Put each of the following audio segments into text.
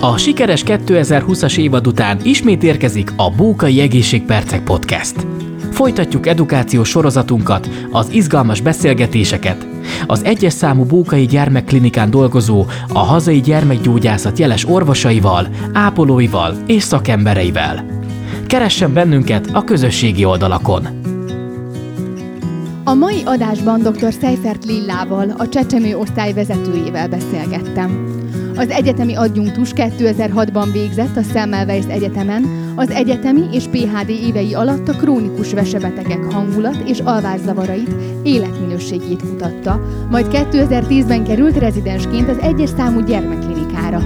A sikeres 2020-as évad után ismét érkezik a Bókai Egészségpercek Podcast. Folytatjuk edukációs sorozatunkat, az izgalmas beszélgetéseket, az egyes számú Bókai Gyermekklinikán dolgozó, a hazai gyermekgyógyászat jeles orvosaival, ápolóival és szakembereivel. Keressen bennünket a közösségi oldalakon! A mai adásban dr. Seifert Lillával, a csecsemő osztály vezetőjével beszélgettem. Az egyetemi adjunktus 2006-ban végzett a Semmelweis Egyetemen, az egyetemi és PHD évei alatt a krónikus vesebetegek hangulat és alvászavarait, életminőségét kutatta, majd 2010-ben került rezidensként az egyes számú gyermekklinikára.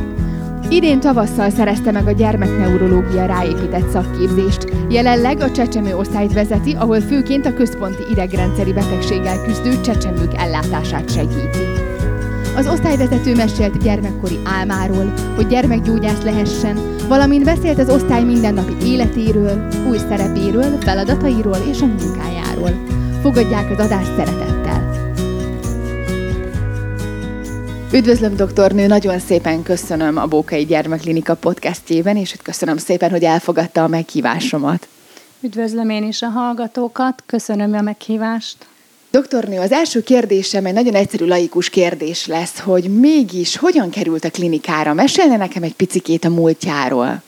Idén tavasszal szerezte meg a gyermekneurológia ráépített szakképzést. Jelenleg a csecsemő osztályt vezeti, ahol főként a központi idegrendszeri betegséggel küzdő csecsemők ellátását segíti. Az osztályvezető mesélt gyermekkori álmáról, hogy gyermekgyógyász lehessen, valamint beszélt az osztály mindennapi életéről, új szerepéről, feladatairól és a munkájáról. Fogadják az adást szeretettel! Üdvözlöm, doktornő! Nagyon szépen köszönöm a Bókai Gyermekklinika podcastjében, és köszönöm szépen, hogy elfogadta a meghívásomat. Üdvözlöm én is a hallgatókat, köszönöm a meghívást. Doktornő, az első kérdésem egy nagyon egyszerű laikus kérdés lesz, hogy mégis hogyan került a klinikára? Mesélne nekem egy picikét a múltjáról.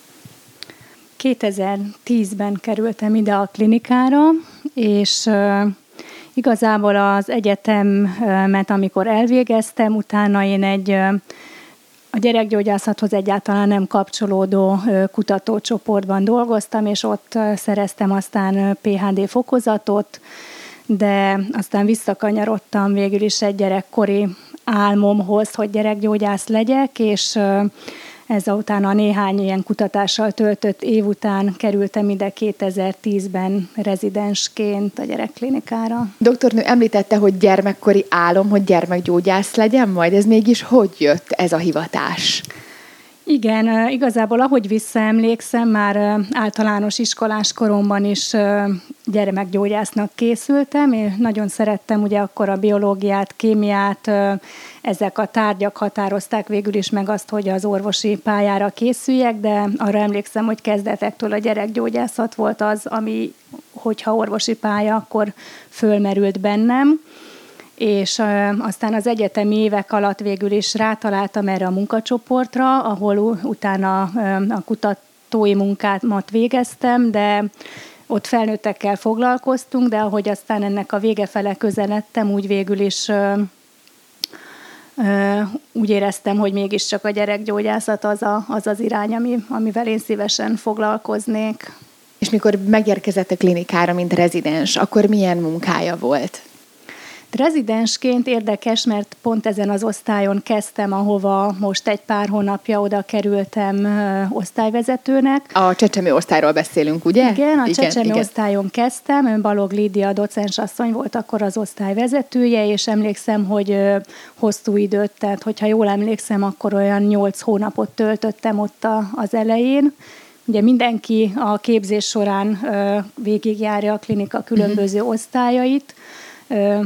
2010-ben kerültem ide a klinikára, és igazából az egyetemet, amikor elvégeztem, utána én egy a gyerekgyógyászathoz egyáltalán nem kapcsolódó kutatócsoportban dolgoztam, és ott szereztem aztán PHD fokozatot, de aztán visszakanyarodtam végül is egy gyerekkori álmomhoz, hogy gyerekgyógyász legyek, és ezután a néhány ilyen kutatással töltött év után kerültem ide 2010-ben rezidensként a gyerekklinikára. Doktornő említette, hogy gyermekkori álom, hogy gyermekgyógyász legyen majd. Ez mégis hogy jött ez a hivatás? Igen, igazából ahogy visszaemlékszem, már általános iskolás koromban is gyermekgyógyásznak készültem. Én nagyon szerettem ugye akkor a biológiát, kémiát, ezek a tárgyak határozták végül is meg azt, hogy az orvosi pályára készüljek, de arra emlékszem, hogy kezdetektől a gyerekgyógyászat volt az, ami, hogyha orvosi pálya, akkor fölmerült bennem és aztán az egyetemi évek alatt végül is rátaláltam erre a munkacsoportra, ahol utána a kutatói munkámat végeztem, de ott felnőttekkel foglalkoztunk, de ahogy aztán ennek a vége fele közeledtem, úgy végül is úgy éreztem, hogy mégiscsak a gyerekgyógyászat az a, az, az irány, ami, amivel én szívesen foglalkoznék. És mikor megérkezett a klinikára, mint rezidens, akkor milyen munkája volt? Rezidensként érdekes, mert pont ezen az osztályon kezdtem, ahova most egy pár hónapja oda kerültem osztályvezetőnek. A csecsemő osztályról beszélünk, ugye? Igen, a igen, csecsemő igen. osztályon kezdtem. Ön Balog Lídia docens asszony volt akkor az osztályvezetője, és emlékszem, hogy hosszú időt, tehát hogyha jól emlékszem, akkor olyan nyolc hónapot töltöttem ott az elején. Ugye mindenki a képzés során végigjárja a klinika különböző uh-huh. osztályait,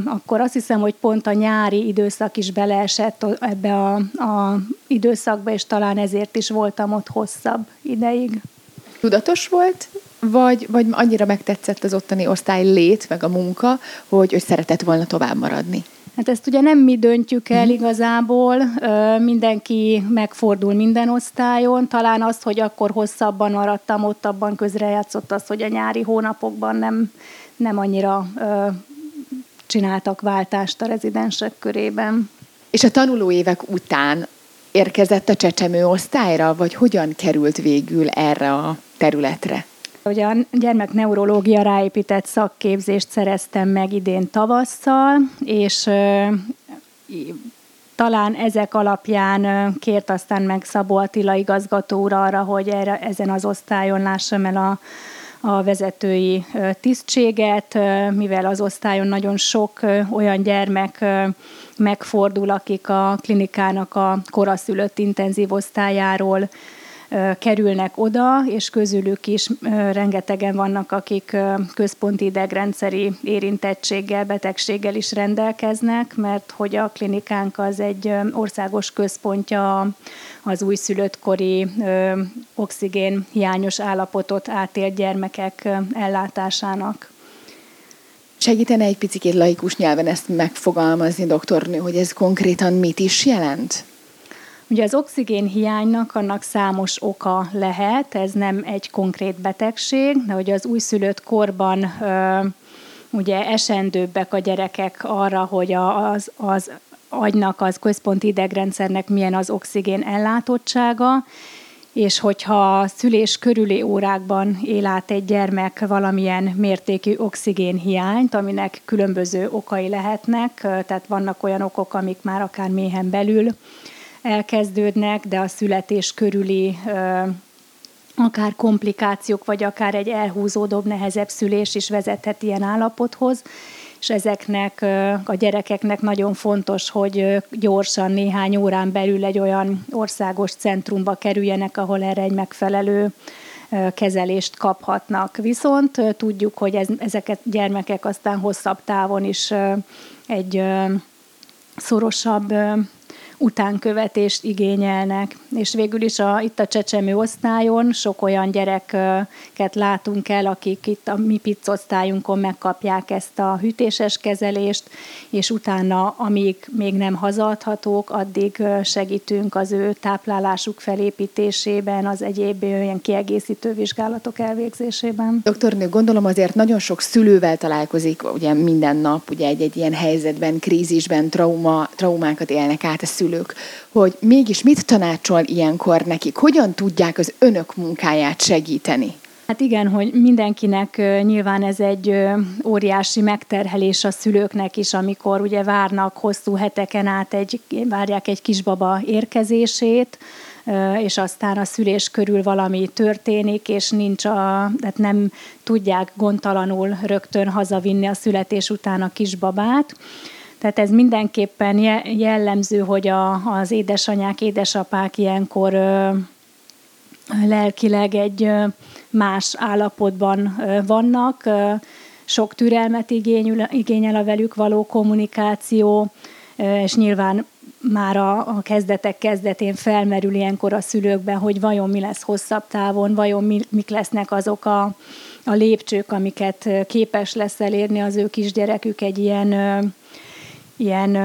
akkor azt hiszem, hogy pont a nyári időszak is beleesett ebbe a, a időszakba, és talán ezért is voltam ott hosszabb ideig. Tudatos volt, vagy, vagy annyira megtetszett az ottani osztály lét, meg a munka, hogy ő szeretett volna tovább maradni? Hát ezt ugye nem mi döntjük el mhm. igazából, mindenki megfordul minden osztályon, talán az, hogy akkor hosszabban maradtam, ott abban közrejátszott az, hogy a nyári hónapokban nem, nem annyira csináltak váltást a rezidensek körében. És a tanulóévek után érkezett a csecsemő osztályra, vagy hogyan került végül erre a területre? Ugye a gyermekneurológia ráépített szakképzést szereztem meg idén tavasszal, és talán ezek alapján kért aztán meg Szabó Attila igazgató úr arra, hogy erre, ezen az osztályon lássam el a a vezetői tisztséget, mivel az osztályon nagyon sok olyan gyermek megfordul, akik a klinikának a koraszülött intenzív osztályáról kerülnek oda, és közülük is rengetegen vannak, akik központi idegrendszeri érintettséggel, betegséggel is rendelkeznek, mert hogy a klinikánk az egy országos központja az újszülöttkori oxigén hiányos állapotot átélt gyermekek ellátásának. Segítene egy picit laikus nyelven ezt megfogalmazni, doktornő, hogy ez konkrétan mit is jelent? Ugye az oxigén hiánynak annak számos oka lehet, ez nem egy konkrét betegség, de hogy az újszülött korban ugye esendőbbek a gyerekek arra, hogy az, az agynak, az központi idegrendszernek milyen az oxigén ellátottsága, és hogyha szülés körüli órákban él át egy gyermek valamilyen mértékű oxigénhiányt, aminek különböző okai lehetnek, tehát vannak olyan okok, amik már akár méhen belül elkezdődnek, de a születés körüli akár komplikációk, vagy akár egy elhúzódóbb, nehezebb szülés is vezethet ilyen állapothoz, és ezeknek a gyerekeknek nagyon fontos, hogy gyorsan néhány órán belül egy olyan országos centrumba kerüljenek, ahol erre egy megfelelő kezelést kaphatnak. Viszont tudjuk, hogy ez, ezeket gyermekek aztán hosszabb távon is egy szorosabb utánkövetést igényelnek. És végül is a, itt a csecsemő osztályon sok olyan gyereket látunk el, akik itt a mi PIC osztályunkon megkapják ezt a hűtéses kezelést, és utána, amíg még nem hazadhatók, addig segítünk az ő táplálásuk felépítésében, az egyéb olyan kiegészítő vizsgálatok elvégzésében. Doktornő, gondolom azért nagyon sok szülővel találkozik ugye minden nap, ugye egy-egy ilyen helyzetben, krízisben, trauma, traumákat élnek át a szülő szülők, hogy mégis mit tanácsol ilyenkor nekik, hogyan tudják az önök munkáját segíteni? Hát igen, hogy mindenkinek nyilván ez egy óriási megterhelés a szülőknek is, amikor ugye várnak hosszú heteken át, egy, várják egy kisbaba érkezését, és aztán a szülés körül valami történik, és nincs a, tehát nem tudják gondtalanul rögtön hazavinni a születés után a kisbabát. Tehát ez mindenképpen jellemző, hogy a, az édesanyák, édesapák ilyenkor ö, lelkileg egy más állapotban vannak, sok türelmet igényül, igényel a velük való kommunikáció, és nyilván már a, a kezdetek kezdetén felmerül ilyenkor a szülőkben, hogy vajon mi lesz hosszabb távon, vajon mi, mik lesznek azok a, a lépcsők, amiket képes lesz elérni az ő kisgyerekük egy ilyen ilyen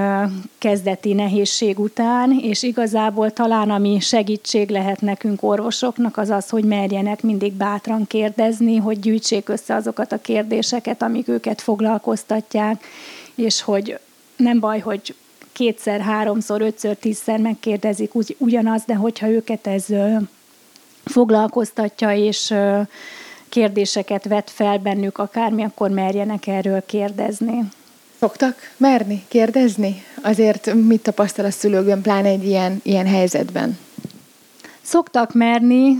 kezdeti nehézség után, és igazából talán ami segítség lehet nekünk orvosoknak, az az, hogy merjenek mindig bátran kérdezni, hogy gyűjtsék össze azokat a kérdéseket, amik őket foglalkoztatják, és hogy nem baj, hogy kétszer, háromszor, ötször, tízszer megkérdezik ugy, ugyanaz, de hogyha őket ez foglalkoztatja, és kérdéseket vet fel bennük akármi, akkor merjenek erről kérdezni. Szoktak merni, kérdezni? Azért mit tapasztal a szülőkben, pláne egy ilyen, ilyen helyzetben? Szoktak merni,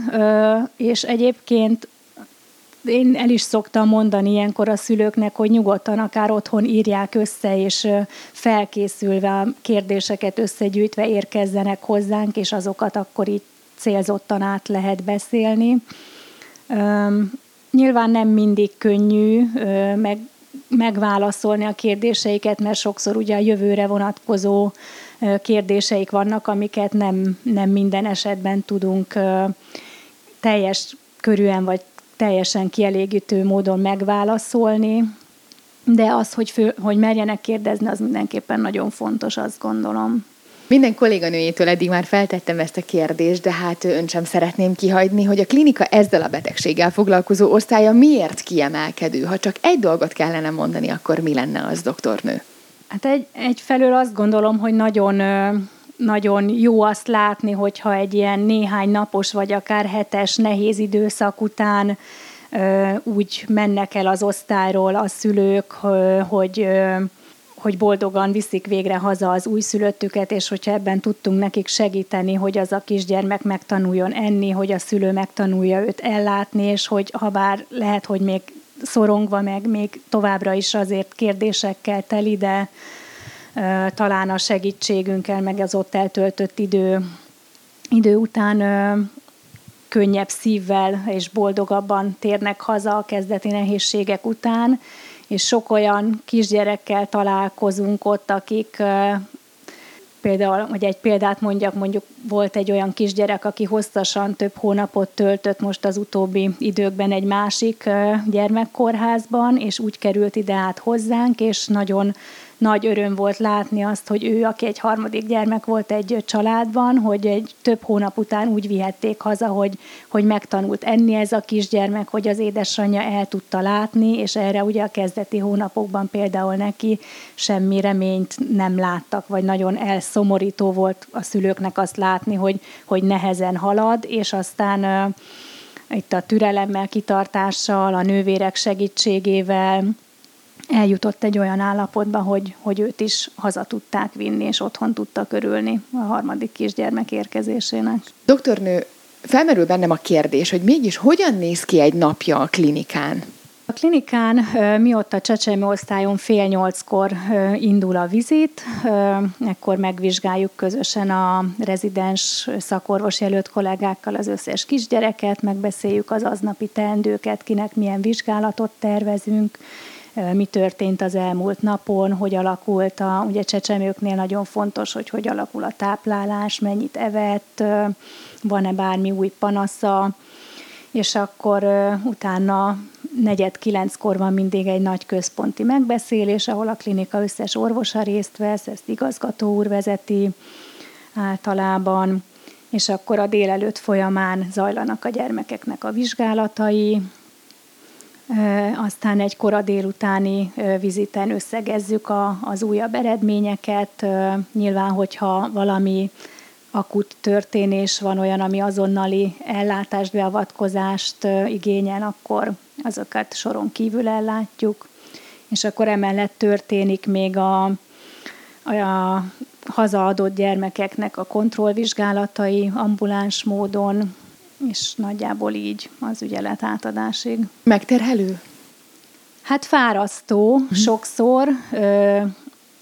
és egyébként én el is szoktam mondani ilyenkor a szülőknek, hogy nyugodtan akár otthon írják össze, és felkészülve a kérdéseket összegyűjtve érkezzenek hozzánk, és azokat akkor így célzottan át lehet beszélni. Nyilván nem mindig könnyű, meg megválaszolni a kérdéseiket, mert sokszor ugye a jövőre vonatkozó kérdéseik vannak, amiket nem, nem minden esetben tudunk teljes körűen vagy teljesen kielégítő módon megválaszolni, de az, hogy, fő, hogy merjenek kérdezni, az mindenképpen nagyon fontos, azt gondolom. Minden kolléganőjétől eddig már feltettem ezt a kérdést, de hát ön sem szeretném kihagyni, hogy a klinika ezzel a betegséggel foglalkozó osztálya miért kiemelkedő? Ha csak egy dolgot kellene mondani, akkor mi lenne az, doktornő? Hát egy, egyfelől azt gondolom, hogy nagyon nagyon jó azt látni, hogyha egy ilyen néhány napos vagy akár hetes nehéz időszak után úgy mennek el az osztályról a szülők, hogy hogy boldogan viszik végre haza az újszülöttüket, és hogyha ebben tudtunk nekik segíteni, hogy az a kisgyermek megtanuljon enni, hogy a szülő megtanulja őt ellátni, és hogy ha bár lehet, hogy még szorongva, meg még továbbra is azért kérdésekkel teli, de uh, talán a segítségünkkel, meg az ott eltöltött idő, idő után uh, könnyebb szívvel és boldogabban térnek haza a kezdeti nehézségek után, és sok olyan kisgyerekkel találkozunk ott, akik például, hogy egy példát mondjak, mondjuk volt egy olyan kisgyerek, aki hosszasan több hónapot töltött most az utóbbi időkben egy másik gyermekkórházban, és úgy került ide át hozzánk, és nagyon nagy öröm volt látni azt, hogy ő, aki egy harmadik gyermek volt egy családban, hogy egy több hónap után úgy vihették haza, hogy, hogy megtanult enni ez a kisgyermek, hogy az édesanyja el tudta látni, és erre ugye a kezdeti hónapokban például neki semmi reményt nem láttak, vagy nagyon elszomorító volt a szülőknek azt látni, hogy, hogy nehezen halad, és aztán itt a türelemmel, kitartással, a nővérek segítségével, eljutott egy olyan állapotba, hogy, hogy őt is haza tudták vinni, és otthon tudta körülni a harmadik kisgyermek érkezésének. Doktornő, felmerül bennem a kérdés, hogy mégis hogyan néz ki egy napja a klinikán? A klinikán mióta csecsemő osztályon fél nyolckor indul a vizit, ekkor megvizsgáljuk közösen a rezidens szakorvos jelölt kollégákkal az összes kisgyereket, megbeszéljük az aznapi teendőket, kinek milyen vizsgálatot tervezünk, mi történt az elmúlt napon, hogy alakult a, ugye csecsemőknél nagyon fontos, hogy hogy alakul a táplálás, mennyit evett, van-e bármi új panasza, és akkor utána negyed kilenckor van mindig egy nagy központi megbeszélés, ahol a klinika összes orvosa részt vesz, ezt igazgató úr vezeti általában, és akkor a délelőtt folyamán zajlanak a gyermekeknek a vizsgálatai, aztán egy kora délutáni viziten összegezzük a, az újabb eredményeket. Nyilván, hogyha valami akut történés van olyan, ami azonnali ellátást, beavatkozást igényel, akkor azokat soron kívül ellátjuk. És akkor emellett történik még a, a hazaadott gyermekeknek a kontrollvizsgálatai ambuláns módon, és nagyjából így az ügyelet átadásig. Megterhelő? Hát fárasztó hmm. sokszor,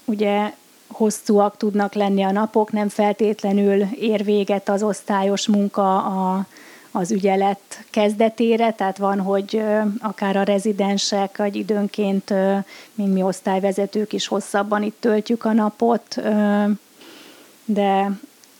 ugye hosszúak tudnak lenni a napok, nem feltétlenül ér véget az osztályos munka a, az ügyelet kezdetére, tehát van, hogy akár a rezidensek, vagy időnként, mint mi osztályvezetők is hosszabban itt töltjük a napot, de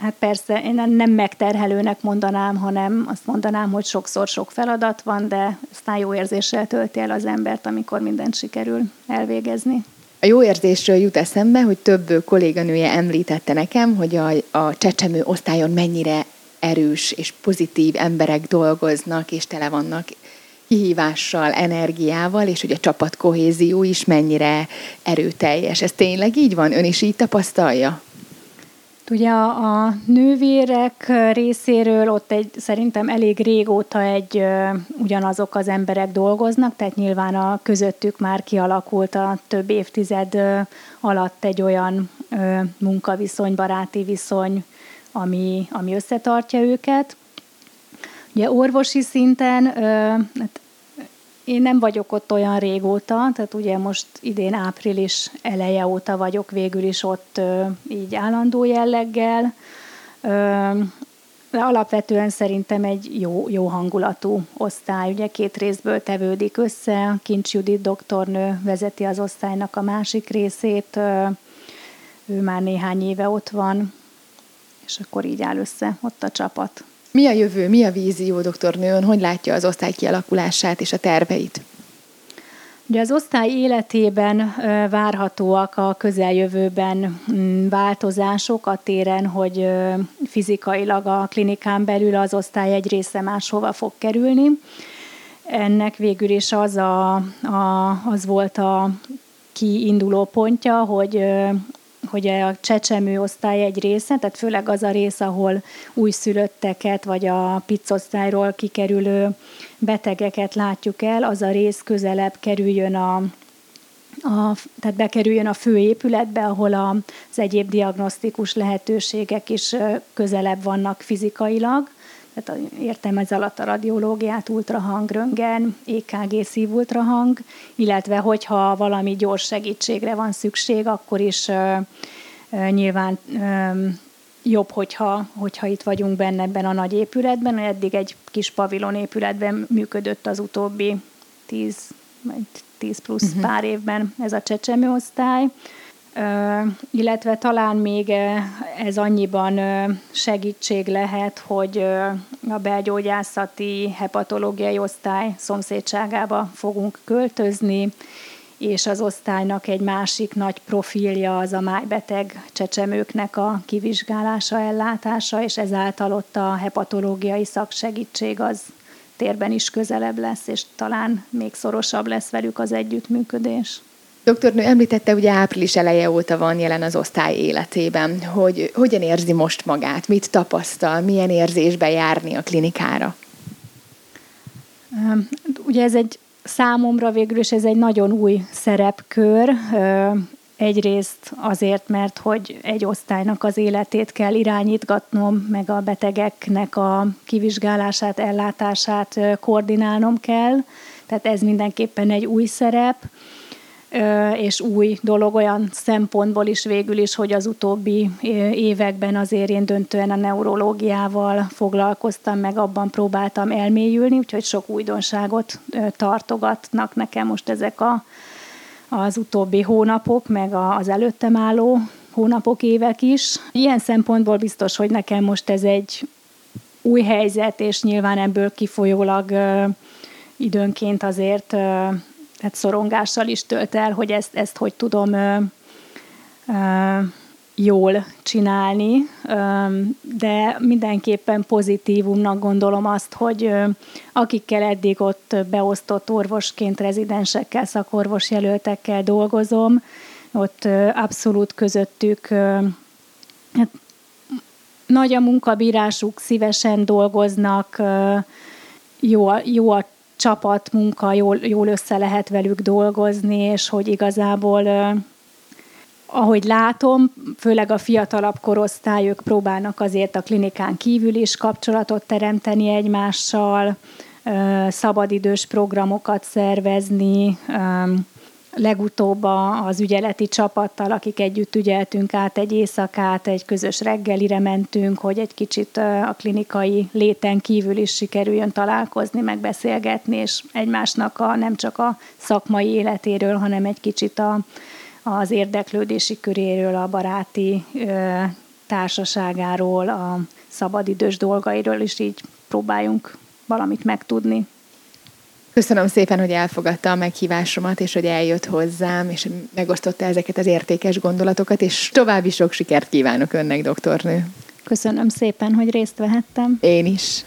Hát persze, én nem megterhelőnek mondanám, hanem azt mondanám, hogy sokszor sok feladat van, de aztán jó érzéssel tölti el az embert, amikor mindent sikerül elvégezni. A jó érzésről jut eszembe, hogy több kolléganője említette nekem, hogy a, a csecsemő osztályon mennyire erős és pozitív emberek dolgoznak, és tele vannak kihívással, energiával, és hogy a csapat kohézió is mennyire erőteljes. Ez tényleg így van? Ön is így tapasztalja? Ugye a, nővérek részéről ott egy, szerintem elég régóta egy ugyanazok az emberek dolgoznak, tehát nyilván a közöttük már kialakult a több évtized alatt egy olyan munkaviszony, baráti viszony, ami, ami összetartja őket. Ugye orvosi szinten hát én nem vagyok ott olyan régóta, tehát ugye most idén április eleje óta vagyok végül is ott így állandó jelleggel, de alapvetően szerintem egy jó, jó hangulatú osztály, ugye két részből tevődik össze, Kincs Judit doktornő vezeti az osztálynak a másik részét, ő már néhány éve ott van, és akkor így áll össze ott a csapat. Mi a jövő, mi a vízió, doktornőn? Hogy látja az osztály kialakulását és a terveit? Ugye az osztály életében várhatóak a közeljövőben mm, változások a téren, hogy fizikailag a klinikán belül az osztály egy része máshova fog kerülni. Ennek végül is az, a, a, az volt a kiinduló pontja, hogy hogy a csecsemő osztály egy része, tehát főleg az a rész, ahol újszülötteket vagy a piccosztályról kikerülő betegeket látjuk el, az a rész közelebb kerüljön a, a, tehát bekerüljön a főépületbe, ahol az egyéb diagnosztikus lehetőségek is közelebb vannak fizikailag. Tehát értem ez alatt a radiológiát, ultrahang, röntgen, EKG szívultrahang, illetve hogyha valami gyors segítségre van szükség, akkor is nyilván jobb, hogyha, hogyha itt vagyunk benne ebben a nagy épületben. Eddig egy kis pavilon épületben működött az utóbbi 10, 10 plusz uh-huh. pár évben ez a csecsemőosztály. Uh, illetve talán még ez annyiban segítség lehet, hogy a belgyógyászati hepatológiai osztály szomszédságába fogunk költözni, és az osztálynak egy másik nagy profilja az a májbeteg csecsemőknek a kivizsgálása, ellátása, és ezáltal ott a hepatológiai szaksegítség az térben is közelebb lesz, és talán még szorosabb lesz velük az együttműködés. Doktornő említette, hogy április eleje óta van jelen az osztály életében. Hogy hogyan érzi most magát, mit tapasztal, milyen érzésbe járni a klinikára? Ugye ez egy számomra végül is ez egy nagyon új szerepkör. Egyrészt azért, mert hogy egy osztálynak az életét kell irányítgatnom, meg a betegeknek a kivizsgálását, ellátását koordinálnom kell. Tehát ez mindenképpen egy új szerep és új dolog olyan szempontból is végül is, hogy az utóbbi években azért én döntően a neurológiával foglalkoztam, meg abban próbáltam elmélyülni, úgyhogy sok újdonságot tartogatnak nekem most ezek a, az utóbbi hónapok, meg az előttem álló hónapok, évek is. Ilyen szempontból biztos, hogy nekem most ez egy új helyzet, és nyilván ebből kifolyólag időnként azért tehát szorongással is tölt el, hogy ezt, ezt hogy tudom ö, ö, jól csinálni, de mindenképpen pozitívumnak gondolom azt, hogy akikkel eddig ott beosztott orvosként, rezidensekkel, szakorvos jelöltekkel dolgozom, ott abszolút közöttük hát, nagy a munkabírásuk, szívesen dolgoznak, jó, jó a csapatmunka, jól, jól össze lehet velük dolgozni, és hogy igazából ahogy látom, főleg a fiatalabb korosztályok próbálnak azért a klinikán kívül is kapcsolatot teremteni egymással, szabadidős programokat szervezni, legutóbb az ügyeleti csapattal, akik együtt ügyeltünk át egy éjszakát, egy közös reggelire mentünk, hogy egy kicsit a klinikai léten kívül is sikerüljön találkozni, megbeszélgetni, és egymásnak a, nem csak a szakmai életéről, hanem egy kicsit a, az érdeklődési köréről, a baráti ö, társaságáról, a szabadidős dolgairól is így próbáljunk valamit megtudni. Köszönöm szépen, hogy elfogadta a meghívásomat, és hogy eljött hozzám, és megosztotta ezeket az értékes gondolatokat, és további sok sikert kívánok önnek, doktornő. Köszönöm szépen, hogy részt vehettem. Én is.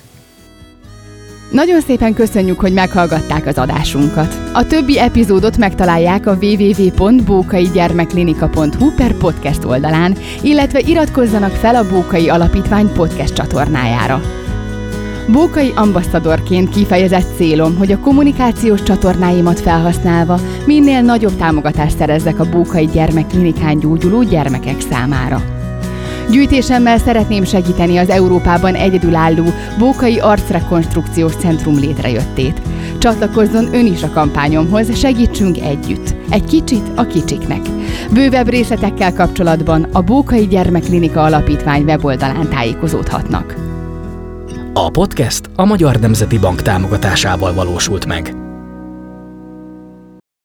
Nagyon szépen köszönjük, hogy meghallgatták az adásunkat. A többi epizódot megtalálják a www.bókaigyermeklinika.hu per podcast oldalán, illetve iratkozzanak fel a Bókai Alapítvány podcast csatornájára. Bókai ambasszadorként kifejezett célom, hogy a kommunikációs csatornáimat felhasználva minél nagyobb támogatást szerezzek a Bókai Gyermekklinikán gyógyuló gyermekek számára. Gyűjtésemmel szeretném segíteni az Európában egyedülálló Bókai Arcrekonstrukciós Centrum létrejöttét. Csatlakozzon ön is a kampányomhoz, segítsünk együtt. Egy kicsit a kicsiknek. Bővebb részletekkel kapcsolatban a Bókai Gyermekklinika Alapítvány weboldalán tájékozódhatnak. A podcast a Magyar Nemzeti Bank támogatásával valósult meg.